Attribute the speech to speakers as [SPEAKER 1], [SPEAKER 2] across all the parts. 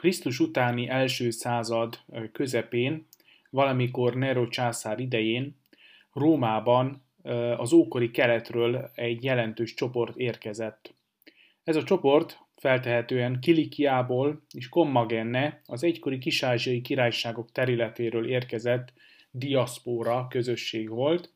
[SPEAKER 1] Krisztus utáni első század közepén, valamikor Nero császár idején Rómában az ókori keletről egy jelentős csoport érkezett. Ez a csoport feltehetően Kilikiából és Kommagenne, az egykori kisázsiai királyságok területéről érkezett diaszpóra közösség volt.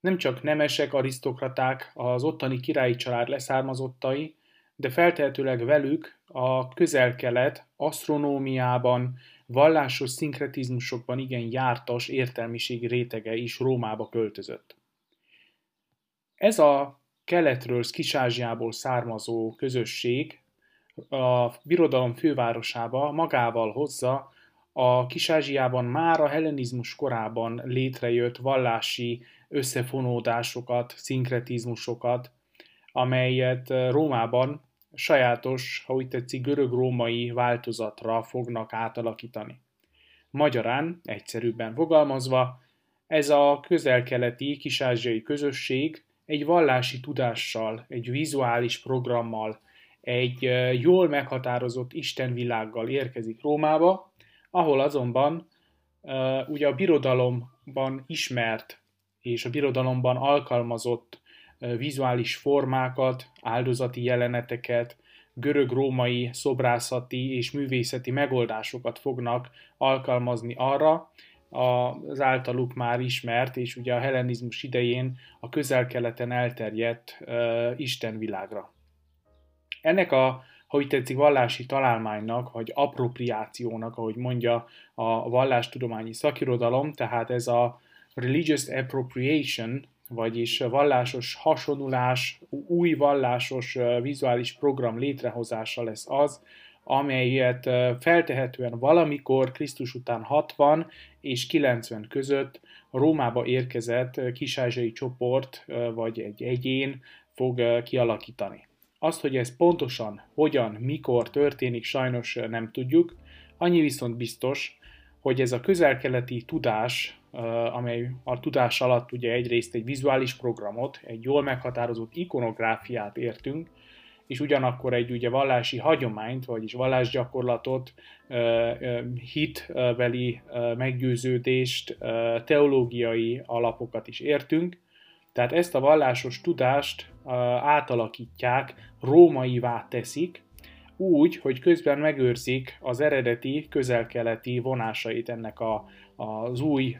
[SPEAKER 1] Nem csak nemesek, arisztokraták, az ottani királyi család leszármazottai, de feltehetőleg velük a közel-kelet asztronómiában, vallásos szinkretizmusokban igen jártas értelmiségi rétege is Rómába költözött. Ez a keletről, Skisázsiából származó közösség a birodalom fővárosába magával hozza a Kisázsiában már a hellenizmus korában létrejött vallási összefonódásokat, szinkretizmusokat, amelyet Rómában sajátos, ha úgy tetszik, görög-római változatra fognak átalakítani. Magyarán, egyszerűbben fogalmazva, ez a közel-keleti kisázsiai közösség egy vallási tudással, egy vizuális programmal, egy jól meghatározott istenvilággal érkezik Rómába, ahol azonban ugye a birodalomban ismert és a birodalomban alkalmazott vizuális formákat, áldozati jeleneteket, görög-római szobrászati és művészeti megoldásokat fognak alkalmazni arra, az általuk már ismert, és ugye a hellenizmus idején a közel-keleten elterjedt uh, istenvilágra. Ennek a, ha tetszik, vallási találmánynak, vagy appropriációnak, ahogy mondja a vallástudományi szakirodalom, tehát ez a religious appropriation, vagyis vallásos hasonulás, új vallásos vizuális program létrehozása lesz az, amelyet feltehetően valamikor Krisztus után 60 és 90 között Rómába érkezett kisázsai csoport vagy egy egyén fog kialakítani. Azt, hogy ez pontosan hogyan, mikor történik, sajnos nem tudjuk, annyi viszont biztos, hogy ez a közelkeleti tudás, amely a tudás alatt ugye egyrészt egy vizuális programot, egy jól meghatározott ikonográfiát értünk, és ugyanakkor egy ugye vallási hagyományt, vagyis vallásgyakorlatot, hitveli meggyőződést, teológiai alapokat is értünk. Tehát ezt a vallásos tudást átalakítják, rómaivá teszik, úgy, hogy közben megőrzik az eredeti közelkeleti vonásait ennek a, az új,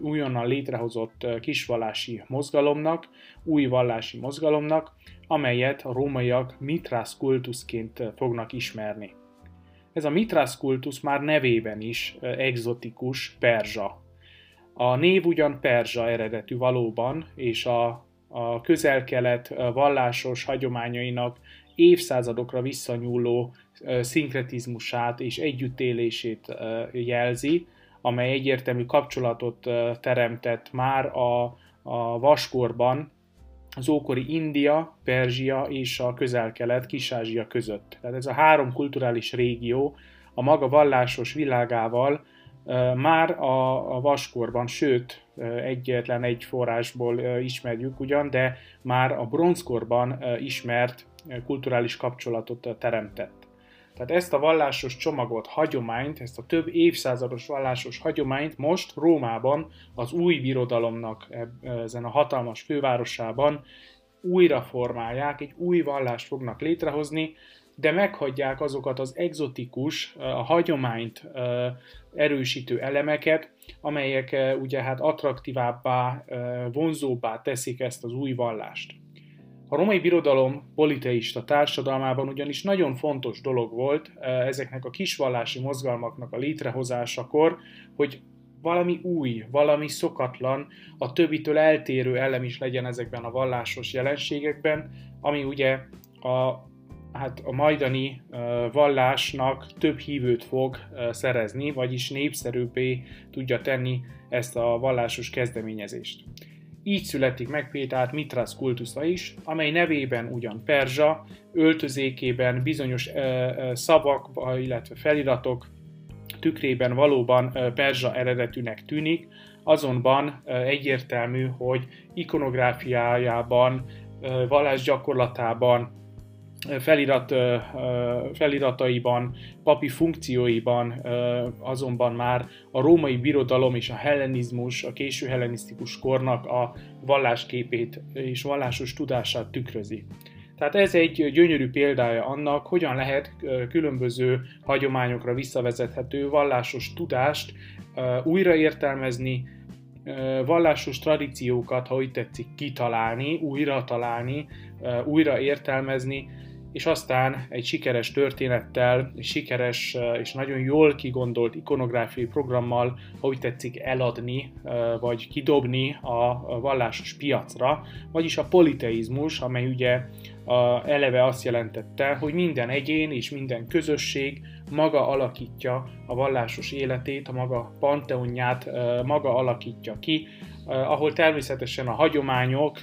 [SPEAKER 1] újonnan létrehozott kisvallási mozgalomnak, új vallási mozgalomnak, amelyet a rómaiak Mitrász kultuszként fognak ismerni. Ez a Mitrász kultusz már nevében is egzotikus, perzsa. A név ugyan perzsa eredetű valóban, és a, a közel-kelet vallásos hagyományainak évszázadokra visszanyúló szinkretizmusát és együttélését jelzi, amely egyértelmű kapcsolatot teremtett már a, a vaskorban az ókori India, Perzsia és a közel-kelet, Kis-Ázsia között. Tehát ez a három kulturális régió a maga vallásos világával már a, vaskorban, sőt, egyetlen egy forrásból ismerjük ugyan, de már a bronzkorban ismert kulturális kapcsolatot teremtett. Tehát ezt a vallásos csomagot, hagyományt, ezt a több évszázados vallásos hagyományt most Rómában, az új birodalomnak ezen a hatalmas fővárosában újra formálják, egy új vallást fognak létrehozni, de meghagyják azokat az egzotikus, a hagyományt erősítő elemeket, amelyek ugye hát attraktívábbá, vonzóbbá teszik ezt az új vallást. A romai birodalom politeista társadalmában ugyanis nagyon fontos dolog volt eh, ezeknek a kisvallási mozgalmaknak a létrehozásakor, hogy valami új, valami szokatlan, a többitől eltérő elem is legyen ezekben a vallásos jelenségekben, ami ugye a, hát a majdani uh, vallásnak több hívőt fog uh, szerezni, vagyis népszerűbbé tudja tenni ezt a vallásos kezdeményezést. Így születik meg Pétát Mitrász kultusza is, amely nevében ugyan perzsa, öltözékében bizonyos szavak, illetve feliratok tükrében valóban perzsa eredetűnek tűnik, azonban egyértelmű, hogy ikonográfiájában, vallásgyakorlatában felirat, felirataiban, papi funkcióiban azonban már a római birodalom és a hellenizmus, a késő hellenisztikus kornak a vallásképét és vallásos tudását tükrözi. Tehát ez egy gyönyörű példája annak, hogyan lehet különböző hagyományokra visszavezethető vallásos tudást újraértelmezni, vallásos tradíciókat, ha úgy tetszik, kitalálni, újra találni, újra értelmezni, és aztán egy sikeres történettel, egy sikeres és nagyon jól kigondolt ikonográfiai programmal, ha tetszik, eladni, vagy kidobni a vallásos piacra, vagyis a politeizmus, amely ugye eleve azt jelentette, hogy minden egyén és minden közösség maga alakítja a vallásos életét, a maga panteonját maga alakítja ki, ahol természetesen a hagyományok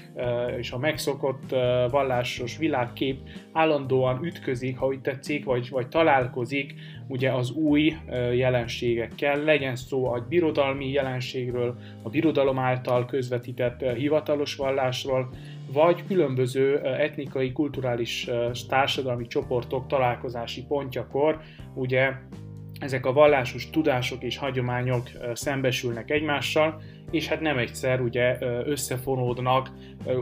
[SPEAKER 1] és a megszokott vallásos világkép állandóan ütközik, ha úgy tetszik, vagy, vagy találkozik ugye az új jelenségekkel, legyen szó a birodalmi jelenségről, a birodalom által közvetített hivatalos vallásról, vagy különböző etnikai, kulturális, társadalmi csoportok találkozási pontjakor, ugye ezek a vallásos tudások és hagyományok szembesülnek egymással, és hát nem egyszer ugye összefonódnak,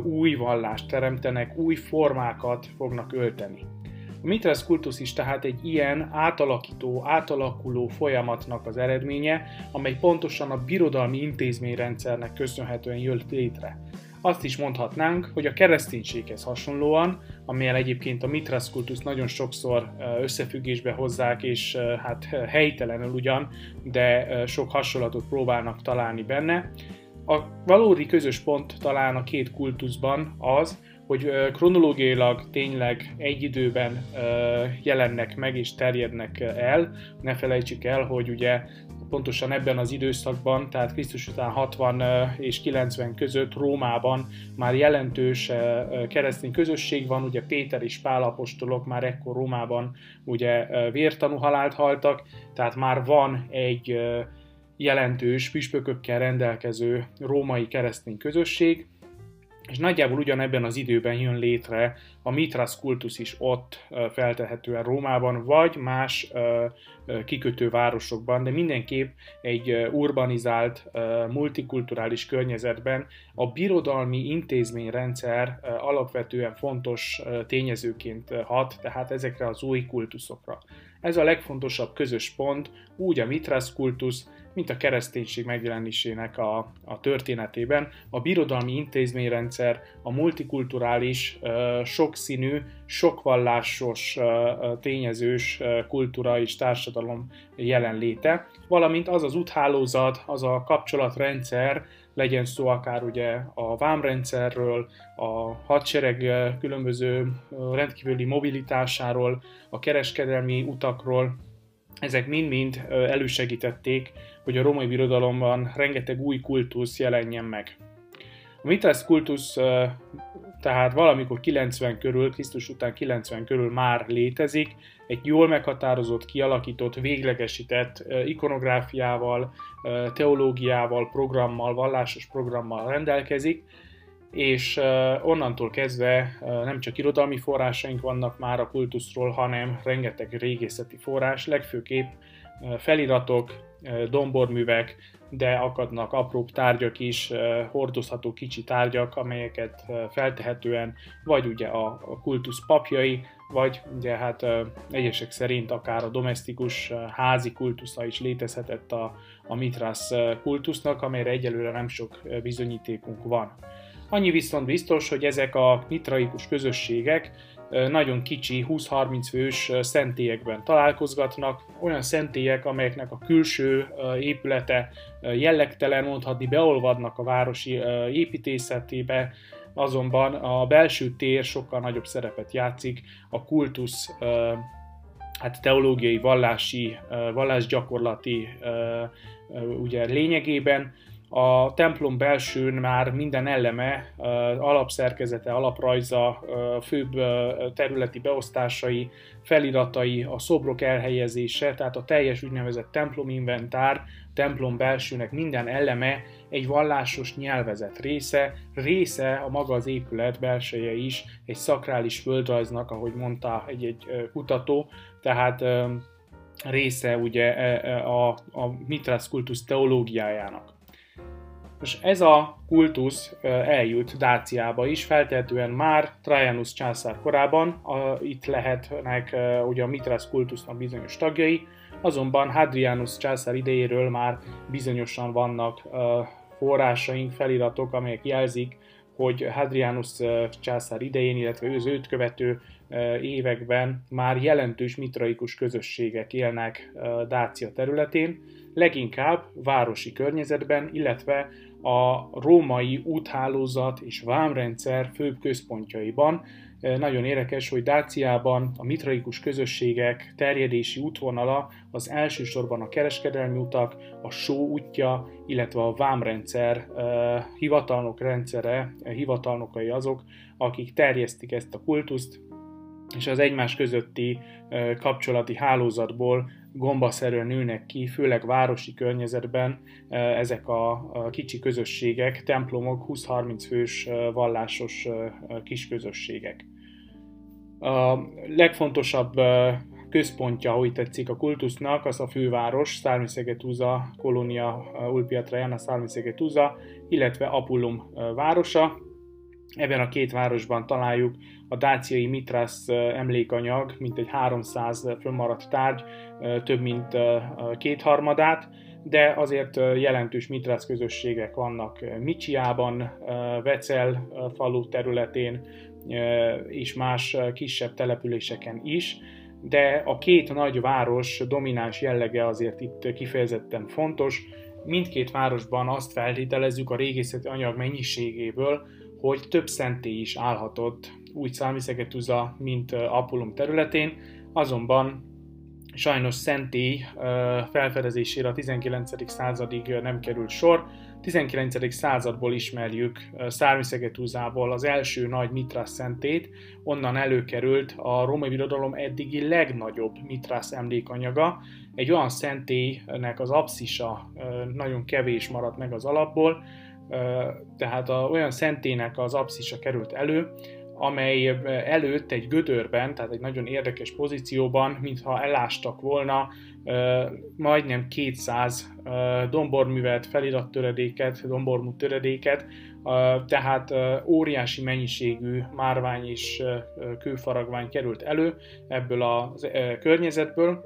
[SPEAKER 1] új vallást teremtenek, új formákat fognak ölteni. A Mithras kultusz is tehát egy ilyen átalakító, átalakuló folyamatnak az eredménye, amely pontosan a birodalmi intézményrendszernek köszönhetően jött létre. Azt is mondhatnánk, hogy a kereszténységhez hasonlóan, amelyel egyébként a Mithras kultusz nagyon sokszor összefüggésbe hozzák, és hát helytelenül ugyan, de sok hasonlatot próbálnak találni benne. A valódi közös pont talán a két kultuszban az, hogy kronológiailag tényleg egy időben jelennek meg és terjednek el. Ne felejtsük el, hogy ugye pontosan ebben az időszakban, tehát Krisztus után 60 és 90 között Rómában már jelentős keresztény közösség van, ugye Péter és Pál apostolok már ekkor Rómában ugye vértanú halált haltak, tehát már van egy jelentős püspökökkel rendelkező római keresztény közösség, és nagyjából ugyanebben az időben jön létre a Mithras kultusz is ott feltehetően Rómában, vagy más kikötő városokban, de mindenképp egy urbanizált, multikulturális környezetben a birodalmi intézményrendszer alapvetően fontos tényezőként hat, tehát ezekre az új kultuszokra. Ez a legfontosabb közös pont, úgy a Mithras kultusz, mint a kereszténység megjelenésének a, a történetében. A birodalmi intézményrendszer, a multikulturális, sokszínű, sokvallásos, tényezős kultúra és társadalom jelenléte, valamint az az úthálózat, az a kapcsolatrendszer, legyen szó akár ugye a vámrendszerről, a hadsereg különböző rendkívüli mobilitásáról, a kereskedelmi utakról, ezek mind-mind elősegítették, hogy a római birodalomban rengeteg új kultusz jelenjen meg. A Mithras kultusz tehát valamikor 90 körül, Krisztus után 90 körül már létezik, egy jól meghatározott, kialakított, véglegesített ikonográfiával, teológiával, programmal, vallásos programmal rendelkezik, és onnantól kezdve nem csak irodalmi forrásaink vannak már a kultuszról, hanem rengeteg régészeti forrás, legfőképp feliratok, domborművek, de akadnak apróbb tárgyak is, hordozható kicsi tárgyak, amelyeket feltehetően vagy ugye a kultusz papjai, vagy ugye hát egyesek szerint akár a domestikus házi kultusza is létezhetett a, a Mithras kultusznak, amelyre egyelőre nem sok bizonyítékunk van. Annyi viszont biztos, hogy ezek a mitraikus közösségek nagyon kicsi, 20-30 fős szentélyekben találkozgatnak, olyan szentélyek, amelyeknek a külső épülete jellegtelen, mondhatni beolvadnak a városi építészetébe, azonban a belső tér sokkal nagyobb szerepet játszik. A kultusz hát teológiai, vallási, vallásgyakorlati ugye lényegében, A templom belsőn már minden eleme, alapszerkezete, alaprajza, főbb területi beosztásai, feliratai, a szobrok elhelyezése, tehát a teljes úgynevezett templominventár, templom belsőnek minden eleme egy vallásos nyelvezet része, része a maga az épület belseje is egy szakrális földrajznak, ahogy mondta egy-egy kutató, tehát része ugye a, a Mithras kultusz teológiájának. Most ez a kultusz eljut Dáciába is, feltehetően már Trajanus császár korában, a, itt lehetnek ugye a Mithras kultusznak bizonyos tagjai, azonban Hadrianus császár idejéről már bizonyosan vannak forrásaink, feliratok, amelyek jelzik, hogy Hadrianus császár idején, illetve az őt követő években már jelentős mitraikus közösségek élnek Dácia területén, leginkább városi környezetben, illetve a római úthálózat és vámrendszer főbb központjaiban. Nagyon érdekes, hogy Dáciában a mitraikus közösségek terjedési útvonala az elsősorban a kereskedelmi utak, a só útja, illetve a vámrendszer hivatalnok rendszere, hivatalnokai azok, akik terjesztik ezt a kultuszt, és az egymás közötti kapcsolati hálózatból gombaszerűen nőnek ki, főleg városi környezetben ezek a kicsi közösségek, templomok, 20-30 fős vallásos kis közösségek. A legfontosabb központja, ahogy tetszik a kultusznak, az a főváros, Szármiszegetúza, Kolónia Ulpia Trajana, Szármiszegetúza, illetve Apullum városa. Ebben a két városban találjuk a dáciai Mitras emlékanyag, mint egy 300 fönnmaradt tárgy, több mint kétharmadát, de azért jelentős Mitrász közösségek vannak Micsiában, Vecel falu területén és más kisebb településeken is, de a két nagy város domináns jellege azért itt kifejezetten fontos. Mindkét városban azt feltételezzük a régészeti anyag mennyiségéből, hogy több szentély is állhatott úgy Szálmiszegetuza, mint Apollum területén, azonban sajnos szentély felfedezésére a 19. századig nem került sor. 19. századból ismerjük Szármiszegetúzából az első nagy Mitrász szentét, onnan előkerült a római birodalom eddigi legnagyobb Mitrász emlékanyaga, egy olyan szentélynek az abszisa nagyon kevés maradt meg az alapból, tehát a, olyan szentének az abszisa került elő, amely előtt egy gödörben, tehát egy nagyon érdekes pozícióban, mintha elástak volna majdnem 200 domborművet, felirattöredéket, dombormű töredéket, tehát óriási mennyiségű márvány és kőfaragvány került elő ebből a környezetből,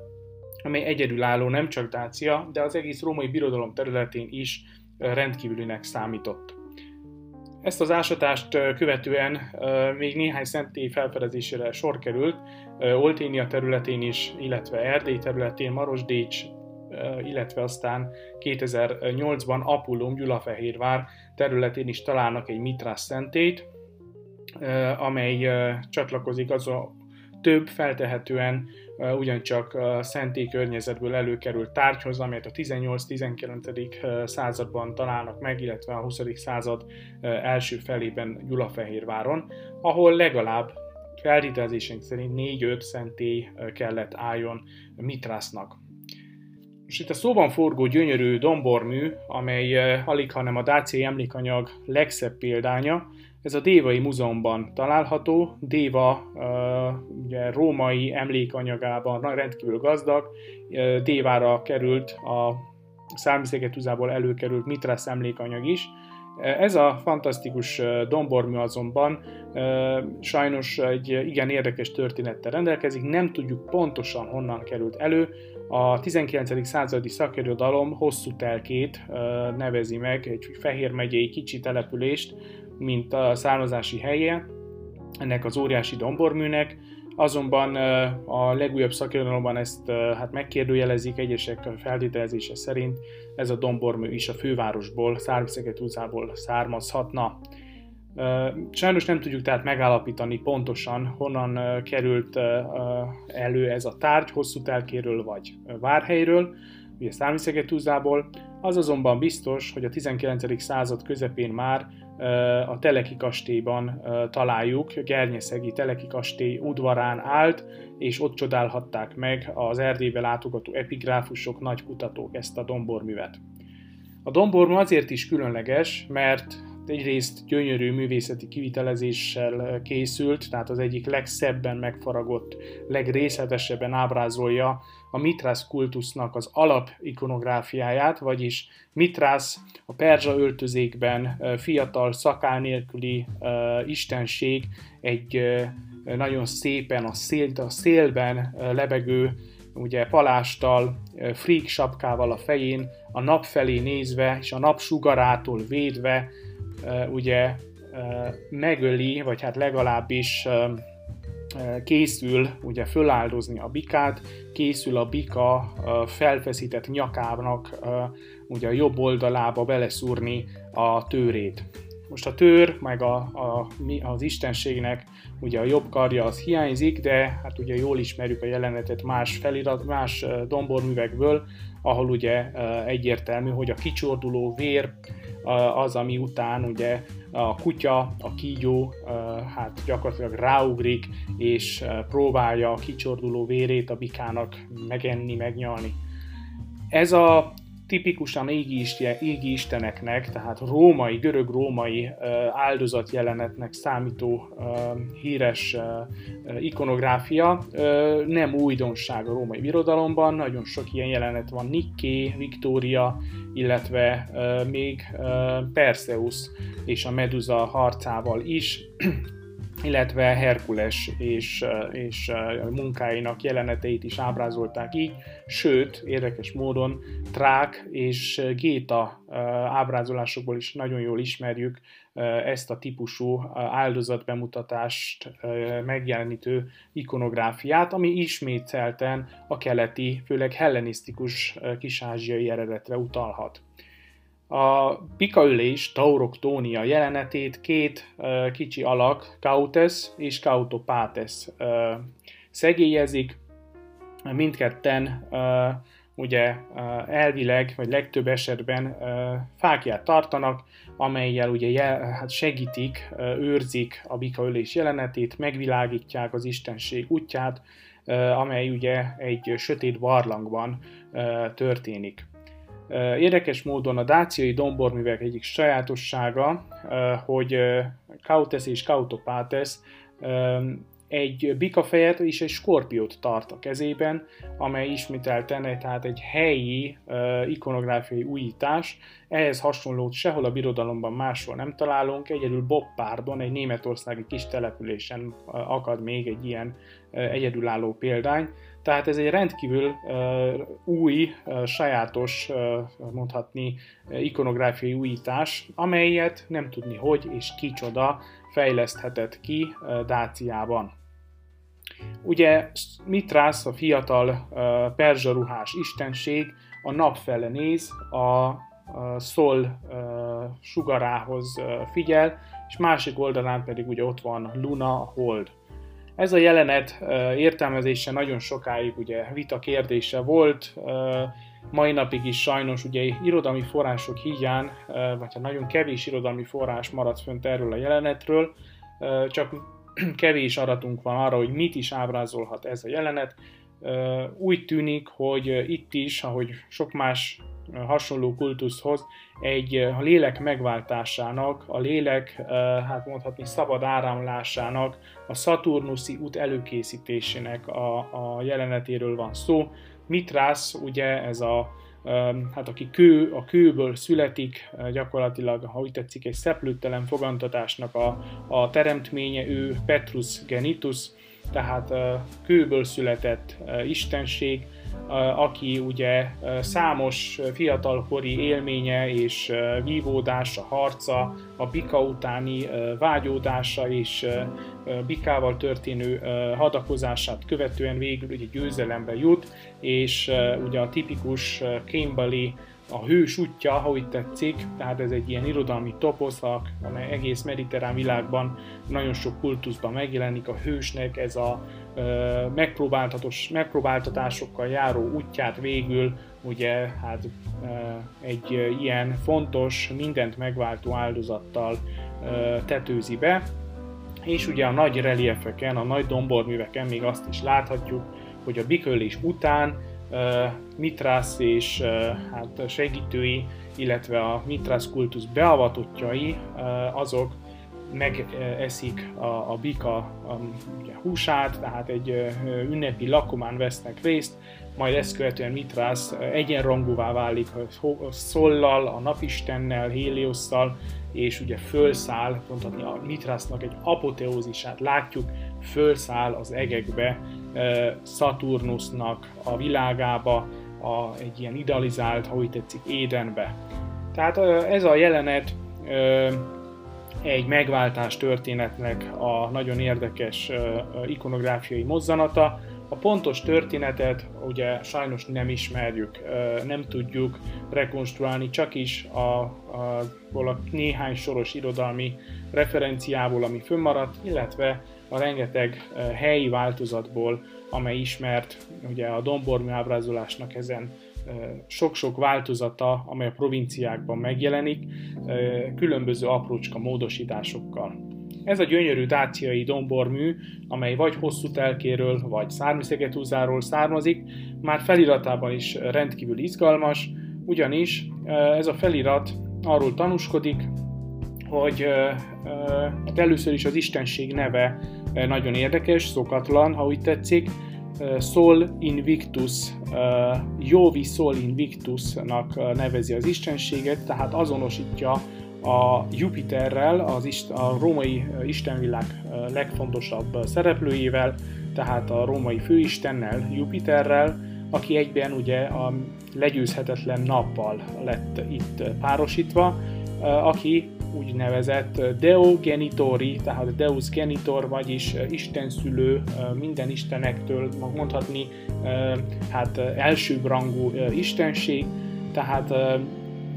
[SPEAKER 1] amely egyedülálló nem csak Dácia, de az egész római birodalom területén is rendkívülinek számított. Ezt az ásatást követően még néhány szentély felfedezésére sor került, Olténia területén is, illetve Erdély területén, Marosdécs, illetve aztán 2008-ban Apullum, Gyulafehérvár területén is találnak egy Mitrás szentét, amely csatlakozik az a több feltehetően ugyancsak szentély környezetből előkerült tárgyhoz, amelyet a 18-19. században találnak meg, illetve a 20. század első felében Gyulafehérváron, ahol legalább feltételezésünk szerint 4-5 szentély kellett álljon Mitrásznak. Most itt a szóban forgó gyönyörű dombormű, amely alig hanem a dáciai emlékanyag legszebb példánya, ez a Dévai Múzeumban található. Déva ugye, római emlékanyagában rendkívül gazdag. Dévára került a Szármiszegetuzából előkerült Mitrász emlékanyag is. Ez a fantasztikus dombormű azonban sajnos egy igen érdekes történettel rendelkezik, nem tudjuk pontosan honnan került elő. A 19. századi szakirodalom hosszú telkét nevezi meg, egy Fehér megyei kicsi települést, mint a származási helye ennek az óriási domborműnek, azonban a legújabb szakirodalomban ezt hát megkérdőjelezik egyesek feltételezése szerint ez a dombormű is a fővárosból, Szárviszegetúzából származhatna. Sajnos nem tudjuk tehát megállapítani pontosan, honnan került elő ez a tárgy, hosszú telkéről vagy várhelyről, ugye Szárviszegetúzából, Az azonban biztos, hogy a 19. század közepén már a Teleki kastélyban találjuk, Gernyeszegi Teleki kastély udvarán állt, és ott csodálhatták meg az Erdélybe látogató epigráfusok, nagy kutatók ezt a domborművet. A dombormű azért is különleges, mert egyrészt gyönyörű művészeti kivitelezéssel készült, tehát az egyik legszebben megfaragott, legrészletesebben ábrázolja a Mitrász kultusznak az alap ikonográfiáját, vagyis Mitrász a perzsa öltözékben fiatal szakál nélküli uh, istenség, egy uh, nagyon szépen a, szél, a szélben lebegő ugye palástal, frík sapkával a fején, a nap felé nézve, és a nap sugarától védve, ugye megöli, vagy hát legalábbis készül ugye föláldozni a bikát, készül a bika felfeszített nyakának ugye a jobb oldalába beleszúrni a tőrét. Most a tőr, meg a, a, az istenségnek ugye a jobb karja az hiányzik, de hát ugye jól ismerjük a jelenetet más felirat, más domborművekből, ahol ugye egyértelmű, hogy a kicsorduló vér az, ami után ugye a kutya, a kígyó hát gyakorlatilag ráugrik, és próbálja a kicsorduló vérét a bikának megenni, megnyalni. Ez a tipikusan égi, égi isteneknek, tehát római, görög-római áldozatjelenetnek számító híres ikonográfia. Nem újdonság a római birodalomban, nagyon sok ilyen jelenet van, Nikké, Viktória, illetve még Perseus és a Medusa harcával is, illetve Herkules és, és munkáinak jeleneteit is ábrázolták így, sőt, érdekes módon Trák és Géta ábrázolásokból is nagyon jól ismerjük ezt a típusú áldozatbemutatást megjelenítő ikonográfiát, ami ismételten a keleti, főleg hellenisztikus kisázsiai eredetre utalhat. A pikaülés Tauroktónia jelenetét két uh, kicsi alak, Kautes és Kautopates uh, szegélyezik. Mindketten uh, ugye elvileg, vagy legtöbb esetben fákját tartanak, amelyel ugye jel, hát segítik, őrzik a bikaölés jelenetét, megvilágítják az istenség útját, amely ugye egy sötét barlangban történik. Érdekes módon a dáciai domborművek egyik sajátossága, hogy Kautes és Kautopates egy bikafejet és egy skorpiót tart a kezében, amely ismételten tehát egy helyi uh, ikonográfiai újítás. Ehhez hasonlót sehol a birodalomban máshol nem találunk, egyedül Boppárdon, egy németországi kis településen uh, akad még egy ilyen uh, egyedülálló példány. Tehát ez egy rendkívül uh, új, uh, sajátos, uh, mondhatni, uh, ikonográfiai újítás, amelyet nem tudni hogy és kicsoda fejleszthetett ki Dáciában. Ugye Mitrász, a fiatal uh, perzsaruhás istenség a nap fele néz, a, a szol uh, sugarához uh, figyel, és másik oldalán pedig ugye ott van Luna, a hold. Ez a jelenet értelmezése nagyon sokáig ugye vita kérdése volt, mai napig is sajnos ugye irodalmi források hiány, vagy hát nagyon kevés irodalmi forrás maradt fönt erről a jelenetről, csak kevés aratunk van arra, hogy mit is ábrázolhat ez a jelenet. Úgy tűnik, hogy itt is, ahogy sok más hasonló kultuszhoz, egy a lélek megváltásának, a lélek, hát mondhatni szabad áramlásának, a Saturnuszi út előkészítésének a, a jelenetéről van szó. Mitrász, ugye ez a hát aki kő, a kőből születik, gyakorlatilag, ha úgy tetszik, egy szeplőtelen fogantatásnak a, a teremtménye, ő Petrus Genitus, tehát kőből született istenség, aki ugye számos fiatalkori élménye és vívódása, harca, a bika utáni vágyódása és bikával történő hadakozását követően végül ugye győzelembe jut, és ugye a tipikus Kimberley a hős útja, ha tetszik, tehát ez egy ilyen irodalmi toposzak, amely egész mediterrán világban nagyon sok kultuszban megjelenik a hősnek, ez a megpróbáltatásokkal járó útját végül ugye hát egy ilyen fontos, mindent megváltó áldozattal tetőzi be, és ugye a nagy reliefeken, a nagy domborműveken még azt is láthatjuk, hogy a bikölés után Mitrász és hát segítői, illetve a Mitrász kultusz beavatottjai, azok megeszik a, a bika a, ugye, húsát, tehát egy ünnepi lakomán vesznek részt, majd ezt követően Mitrász egyenrangúvá válik Szollal, a napistennel, Héliosszal, és ugye fölszáll, mondhatni a Mitrásznak egy apoteózisát látjuk, fölszáll az egekbe, Saturnusnak a világába, a, egy ilyen idealizált, ha úgy tetszik, Édenbe. Tehát ez a jelenet egy megváltás történetnek a nagyon érdekes ikonográfiai mozzanata. A pontos történetet ugye sajnos nem ismerjük, nem tudjuk rekonstruálni, csak is a, a, a néhány soros irodalmi referenciából, ami fönnmaradt, illetve a rengeteg helyi változatból, amely ismert ugye a dombormű ábrázolásnak ezen sok-sok változata, amely a provinciákban megjelenik, különböző aprócska módosításokkal. Ez a gyönyörű dáciai dombormű, amely vagy hosszú telkéről, vagy szármiszegetúzáról származik, már feliratában is rendkívül izgalmas, ugyanis ez a felirat arról tanúskodik, hogy hát először is az istenség neve nagyon érdekes, szokatlan, ha úgy tetszik, Sol Invictus, Jovi Sol Invictusnak nevezi az istenséget, tehát azonosítja a Jupiterrel, az ist, a római istenvilág legfontosabb szereplőjével, tehát a római főistennel, Jupiterrel, aki egyben ugye a legyőzhetetlen nappal lett itt párosítva, aki úgynevezett Deo Genitori, tehát Deus Genitor, vagyis Isten szülő, minden istenektől mondhatni, hát elsőbrangú istenség, tehát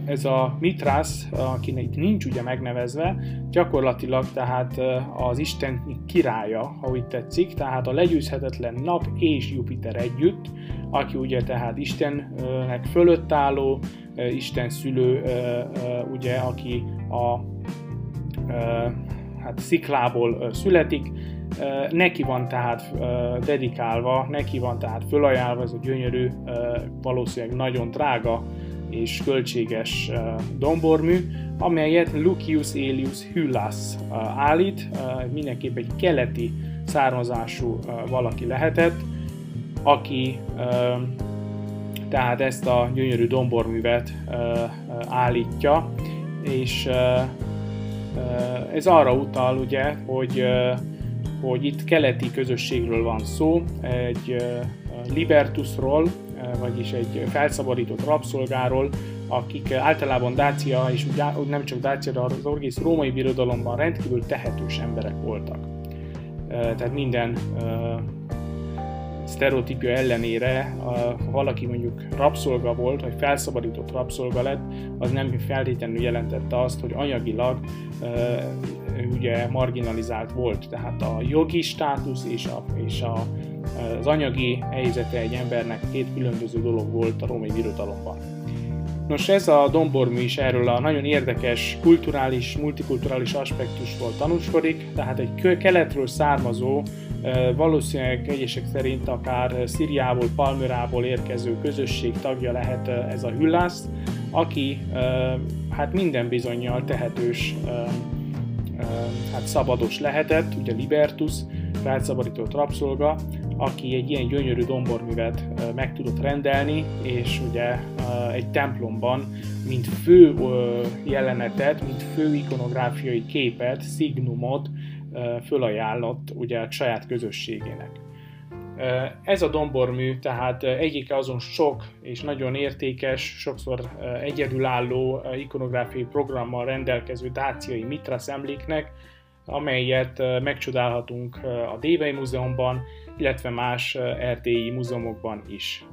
[SPEAKER 1] ez a Mitrász, akinek nincs ugye megnevezve, gyakorlatilag tehát az Isten királya, ha úgy tetszik, tehát a legyőzhetetlen nap és Jupiter együtt, aki ugye tehát Istennek fölött álló, Isten szülő, ugye, aki a hát sziklából születik, neki van tehát dedikálva, neki van tehát fölajánlva ez a gyönyörű, valószínűleg nagyon drága és költséges dombormű, amelyet Lucius Aelius Hyllas állít, mindenképp egy keleti származású valaki lehetett, aki tehát ezt a gyönyörű domborművet állítja, és ez arra utal, ugye, hogy, hogy itt keleti közösségről van szó, egy libertusról, vagyis egy felszabadított rabszolgáról, akik általában Dácia, és nem csak Dácia, de az egész római birodalomban rendkívül tehetős emberek voltak. Tehát minden sztereotípia ellenére, ha valaki mondjuk rabszolga volt, vagy felszabadított rabszolga lett, az nem feltétlenül jelentette azt, hogy anyagilag ugye marginalizált volt. Tehát a jogi státusz és, a, és a, az anyagi helyzete egy embernek két különböző dolog volt a római birodalomban. Nos, ez a dombormű is erről a nagyon érdekes kulturális, multikulturális aspektusból tanúskodik, tehát egy keletről származó Valószínűleg egyesek szerint akár Szíriából, Palmyrából érkező közösség tagja lehet ez a hüllász, aki hát minden bizonyal tehetős, hát szabados lehetett, ugye Libertus, felszabadított rabszolga, aki egy ilyen gyönyörű domborművet meg tudott rendelni, és ugye egy templomban, mint fő jelenetet, mint fő ikonográfiai képet, szignumot fölajánlott ugye a saját közösségének. Ez a dombormű tehát egyike azon sok és nagyon értékes, sokszor egyedülálló ikonográfiai programmal rendelkező dáciai Mitras emléknek, amelyet megcsodálhatunk a Dévei Múzeumban, illetve más erdélyi múzeumokban is.